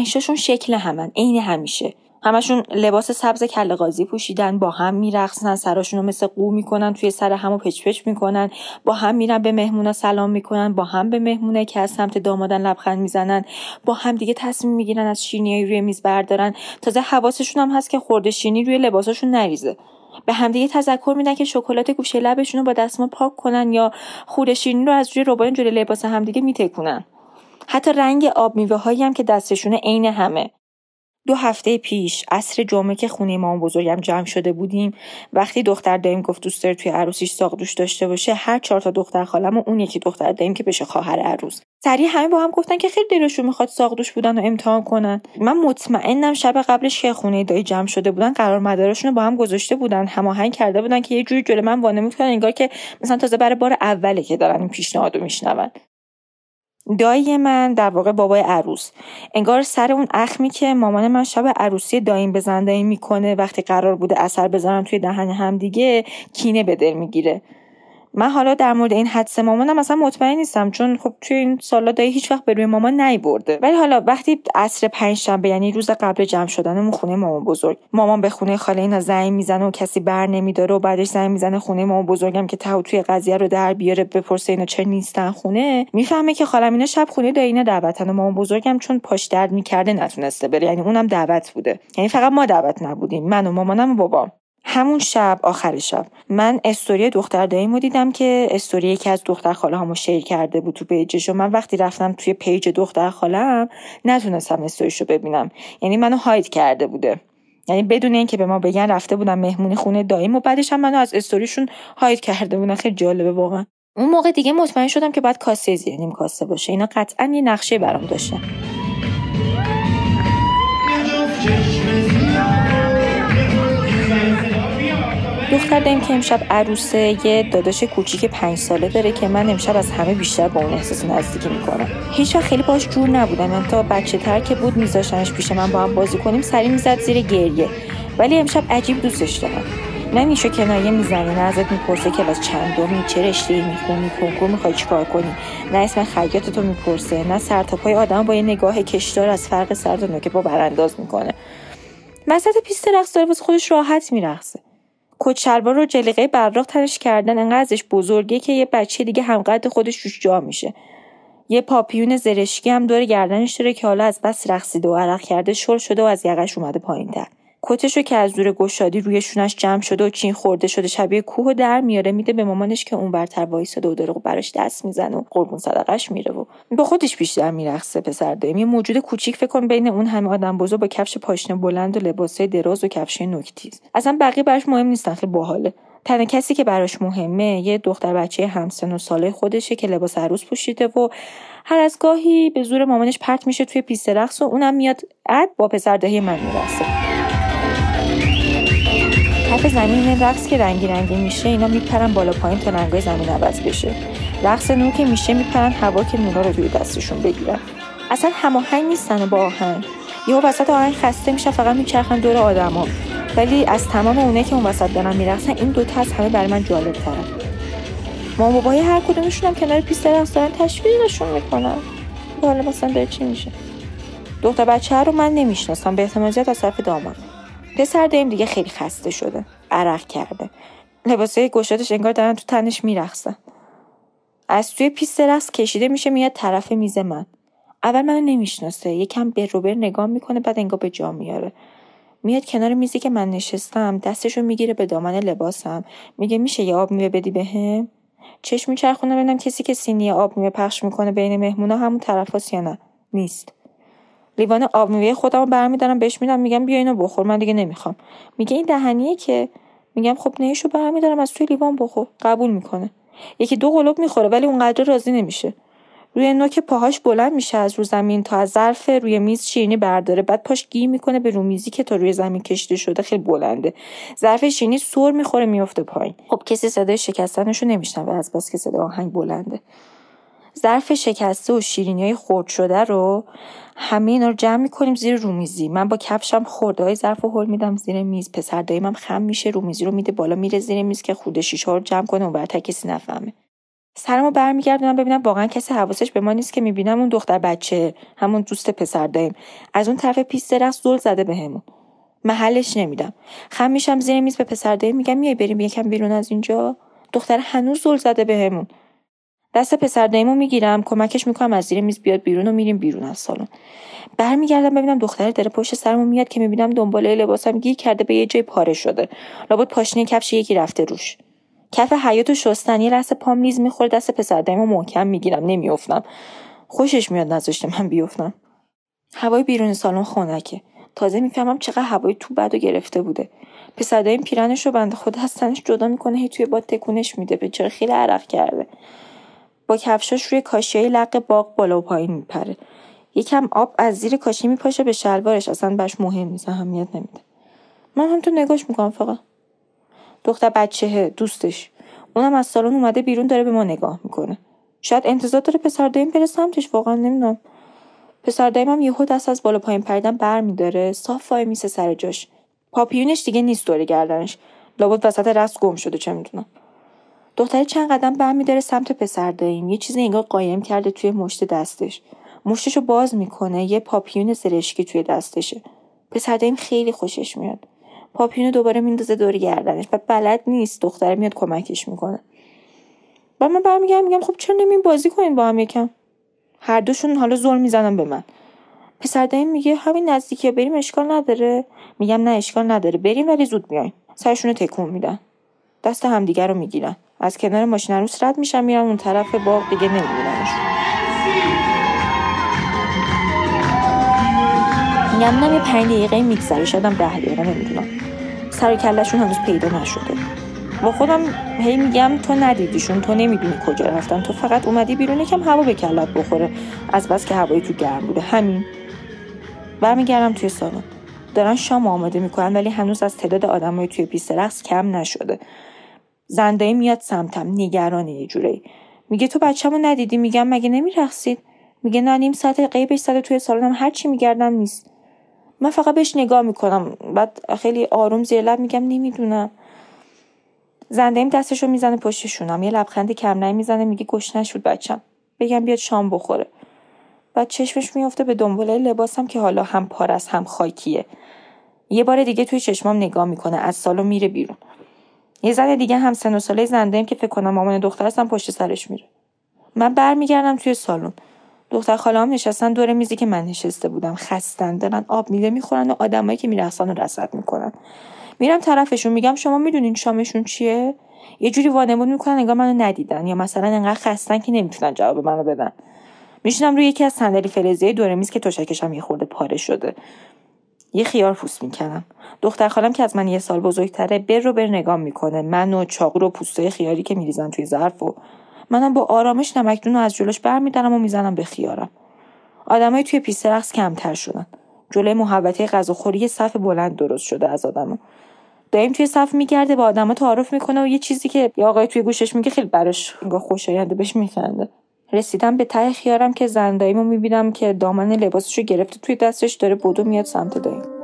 پنجتاشون شکل همن عین همیشه. همشون لباس سبز کله قاضی پوشیدن با هم میرقصن سراشون رو مثل قو می‌کنن توی سر همو پچ می‌کنن با هم میرن به مهمونا سلام می‌کنن با هم به مهمونه که از سمت دامادن لبخند می‌زنن با هم دیگه تصمیم می‌گیرن از شینی روی میز بردارن. تازه حواسشون هم هست که خورده شینی روی لباساشون نریزه. به همدیگه تذکر میدن که شکلات گوشه لبشون رو با دستمال پاک کنن یا خورده شیرینی رو از روی روبان جلوی لباس همدیگه میتکونن. حتی رنگ آب میوه هایی هم که دستشونه عین همه. دو هفته پیش عصر جمعه که خونه مامان بزرگم جمع شده بودیم وقتی دختر دایم گفت دوست داره توی عروسیش ساقدوش داشته باشه هر چهار تا دختر خالم و اون یکی دختر دایم که بشه خواهر عروس. سریع همه با هم گفتن که خیلی دلشون می‌خواد ساقدوش بودن و امتحان کنن. من مطمئنم شب قبلش که خونه دایی جمع شده بودن قرار مدارشون رو با هم گذاشته بودن هماهنگ کرده بودن که یه جوری جلو من وانه می‌کنن انگار که مثلا تازه برای بار اوله که دارن این پیشنهادو میشنون. دایی من در واقع بابای عروس. انگار سر اون اخمی که مامان من شب عروسی دایم به زندایی می‌کنه وقتی قرار بوده اثر بذارن توی دهن هم دیگه کینه به دل می‌گیره. من حالا در مورد این حدس مامانم اصلا مطمئن نیستم چون خب توی این سالا دایی هیچ وقت به روی مامان نیبرده. ولی حالا وقتی عصر پنجشنبه یعنی روز قبل جمع شدنمون خونه مامان بزرگ مامان به خونه خاله اینا زنگ می‌زنه و کسی بر نمیداره و بعدش زنگ می‌زنه خونه مامان بزرگم که تاو توی قضیه رو در بیاره بپرسه اینا چه نیستن خونه. می‌فهمه که خالم اینا شب خونه دایینا دعوتن و مامان بزرگم چون پاش درد می‌کرده نتونسته بره یعنی اونم دعوت بوده. یعنی فقط ما دعوت نبودیم من و مامانم و بابام. همون شب آخر شب. من استوری دختر داییمو دیدم که استوری یکی از دختر خاله هامو share کرده بود تو پیجش و من وقتی رفتم توی پیج دختر خالم نتونستم استوریشو ببینم. یعنی منو hide کرده بوده. یعنی بدون اینکه به ما بگن رفته بودن مهمونی خونه داییم و بعدش هم منو از story شون hide کرده بودن. خیلی جالبه واقعا. اون موقع دیگه مطمئن شدم که باید کاسه‌ای زیر نیم‌کاسه باشه. اینا قطعا یه نقشه برام داشتن. دختر داریم که امشب عروسه یه داداش کوچیک پنج ساله داره که من امشب از همه بیشتر با اون احساس نزدیکی می‌کنم. هیچ خیلی باش جور نبودم. تا بچه تر که بود میذاشنش پیش من با هم بازی کنیم سری می‌زد زیر گریه. ولی امشب عجیب دوستش دارم. نه نیشو کنایه می‌زنی نه ازت می‌پرسه که از چندمی چه رشته می‌خونی کنکور می‌خوای چیکار کنی. نه اسم خیاط تو می‌پرسه نه سر تا پای آدم با یه نگاه کشدار از فرق سر که با برانداز می‌کنه. وسط پیست رقص داره واسه خودش راحت میرقصه. کت شلوار و جلیقه براق تنش کردن. انقدر ازش بزرگه که یه بچه دیگه همقدر خودش روش جا میشه. یه پاپیون زرشکی هم دور گردنش داره که حالا از بس رقصیده و عرق کرده شل شده و از یقش اومده پایین تر کتشو که از زور گشادی روی شونش جمع شده و چین خورده شده شبیه کوه در میاره میده به مامانش که اون ورتر وایساده و داره براش دست می‌زنه و قربون صدقش میره و با خودش بیشتر میرقصه پسرداییم یه موجود کوچیک فکر کن بین اون همه آدم بزرگ با کفش پاشنه بلند و لباسای دراز و کفش نوکتیز اصلا بقیه براش مهم نیستن خیلی باحاله. تنها کسی که براش مهمه یه دختر بچه همسن و ساله خودشه که لباس عروس پوشیده و هر از گاهی به زور مامانش پرت میشه توی پیست رقص و اونم میاد اد با پسردهی من میرقصه. کف زمین رقص که رنگی رنگی میشه اینا میپرن بالا پایین تا رنگای زمین عوض بشه. رقص نور که میشه میپرن هوا که نورا رو روی دستشون بگیرن. اصلا هماهنگ نیستن با آهنگ. یهو وسط آهنگ خسته میشه فقط میچرخن دور آدما ولی از تمام اونایی که اون وسط دارن میرقصن این دوتا از همه برای من جالب ترن مامان بابای هر کدومشون هم کنار پیست رقص دارن تشویقشون می‌کنن. حالا مثلا داره چی میشه؟ دختر بچه رو من نمی‌شناسم به احتمال زیاد از طرف داماد پسرداییم دیگه خیلی خسته شده عرق کرده. لباسای گشادش انگار دارن تو تنش میرقصن از توی پیست رقص کشیده میشه میاد طرف میز من. اول منو نمی‌شناسه یکم بر و بر نگاه می‌کنه بعد انگار به جا میاره. میاد کنار میزی که من نشستم دستشو می‌گیره به دامن لباسم. میگه میشه یه آب میوه بدی بهم؟ چشم میچرخونه ببینم کسی که سینی آب میوه پخش می‌کنه بین مهمونا همون طرف یا نه؟ نیست. لیوان آب میوه خودمو برمیدارم بهش میدم میگم بیا اینو بخور من دیگه نمی‌خوام. میگه این دهنیه که میگم خب نیشو برمیدارم از توی لیوان بخور. قبول می‌کنه. یکی دو قلوب می‌خوره ولی اونقدر راضی نمیشه. روی نوک پاهاش بلند میشه از رو زمین تا از ظرف روی میز شیرینی برداره. بعد پاش گیر می‌کنه به رو میزی که تا روی زمین کشیده شده خیلی بلنده. ظرف شیرینی سر می‌خوره میفته پایین. خب کسی صدای شکستنشو نمیشنوه از بس که صدای آهنگ بلنده. ظرف شکسته و شیرینی های خورد شده رو همه اینا رو جمع می‌کنیم زیر رومیزی. من با کفشم خورده های ظرف و هل میدم زیر میز. پسر داییم هم خم میشه رومیزی رو میده بالا میره زیر میز که خورده شیشه رو جمع کنه و بعد کسی نفهمه. سرمو برمیگردونم ببینم واقعا کسی حواسش به ما نیست که می‌بینم اون دختر بچه همون دوست پسر داریم از اون طرف پیست رقص زل زده بهمون. محلش نمیدم. خم میشم زیر میز به پسر داریم میگم میای بریم یکم بیرون از اینجا؟ دختر هنوز زل زده بهمون. دست پسر دایمو می‌گیرم کمکش می‌کنم از زیر میز بیاد بیرون و میریم بیرون از سالن. برمیگردم ببینم دختره داره پشت سرمون میاد که می‌بینم دنباله لباسم گیر کرده به یه جای پاره شده. لابد پاشنه کفش یکی رفته روش. کف حیات و شستن یه لحظه پام نیز می‌خوره دست پسر دایمو محکم می‌گیرم نمیافتم. خوشش میاد نذاشته من بیفتم. هوای بیرون سالن خنکه. تازه می‌فهمم چقدر هوای تو بد گرفته بوده. پسر دایم پیرنش رو بنده خود از تنش جدا می‌کنه هی توی باد تکونش میده به خیلی عرق کرده. با کفشاش روی کاشیای لق باغ بالا و پایین میپره. یکم آب از زیر کاشی میپاشه به شلوارش. اصلا بهش مهم نیست اهمیت نمیده. من هم تو نگاش می‌کنم فقط. دختر بچهه دوستش. اونم از سالن اومده بیرون داره به ما نگاه می‌کنه. شاید انتظار داره پسر دایم بره سمتش واقعا نمی‌دونم. پسر دایمم یهو دست از بالا پایین پریدن برمیداره. صاف وای میسه سر جاش. پاپیونش دیگه نیست دور گردنش. لابد وسط رست گم شده چه می‌دونم. دختره چند قدم برمیداره سمت پسر داییم. یه چیزی انگار قایم کرده توی مشت دستش. مشتشو باز می‌کنه یه پاپیون زرشکی توی دستشه. پسر داییم خیلی خوشش میاد. پاپیونو دوباره میندازه دور گردنش و بلد نیست دختره میاد کمکش می‌کنه. و من برمیگردم میگم خب چرا نمیم بازی کنین با هم یکم؟ هر دوشون حالا زل می‌زنن به من. پسر دایم میگه همین نزدیکی بریم اشکال نداره. میگم نه اشکال نداره. بریم ولی زود میایم سرشون تکون میدن. دست همدیگه رو می‌گیرن. از کنار ماشین عروس رد میشن میرن اون طرف باغ دیگه نمیبیننش. میگم نه یه پنج دقیقه میگذره شدم ده دقیقه نمی‌دونم. سر کلشون هنوز پیدا نشده. با خودم هی میگم تو ندیدیشون تو نمی‌دونی کجا رفتن. تو فقط اومدی بیرون یکم هوا به کلت بخوره. از بس که هوایی تو گرم بوده. همین. برمیگردم توی سالن. دارن شام آماده می‌کنن ولی هنوز از تعداد آدمای توی پیست رقص کم نشده. زندایی میاد سمتم نگرانه یه جوری میگه تو بچه‌مو ندیدی؟ میگم مگه نمیرقصید؟ میگه نه نیم ساعت قیبش زده توی سالنم هر چی میگردم نیست. من فقط بهش نگاه می‌کنم. بعد خیلی آروم زیر لب میگم نمی‌دونم. زنده دستشو می‌زنه پشتشونم یه لبخندی کم می‌زنه میگه گوش نشود بچم بگم بیاد شام بخوره. بعد چشمش میافته به دنباله لباسم که حالا هم پارس هم خاکیه. یه بار دیگه توی چشمام نگاه می‌کنه. از سالو میره بیرون. یه زن دیگه هم سن و ساله زنده که فکر کنم مامان دختر هستم پشت سرش میره. من برمیگردم توی سالن. دختر خالهام نشستن دور میزی که من نشسته بودم. خستن دارن آب میله می‌خورن و آدمایی که میرقصن و رصد می‌کنن. میرم طرفشون میگم شما می‌دونین شامشون چیه؟ یه جوری وانمود می‌کنن انگار منو ندیدن یا مثلا انقدر خستن که نمی‌تونن جواب منو بدن. میشینم روی یکی از صندلی فلزی دور میز که تشکشم یه خورده پاره شده. یه خیار پوست می‌کنم دختر خالم که از من یه سال بزرگتره بر رو بر نگاه می‌کنه. من و چاقو و پوستای خیاری که میریزن توی ظرف و منم با آرامش نمکدون رو از جلوش برمیدارم و می‌زنم به خیارم. آدمای توی پیست رقص کمتر شدن. جلوی محوطه غذاخوری صف بلند درست شده از آدمو دایم توی صف میگرده با آدما تعارف می‌کنه و یه چیزی که یه آقای توی گوشش میگه خیلی براش خوشاینده بهش میخنده. رسیدم به ته خیارم که زن داییمو می‌بینم که دامن لباسش رو گرفته توی دستش داره بدو میاد سمت دایم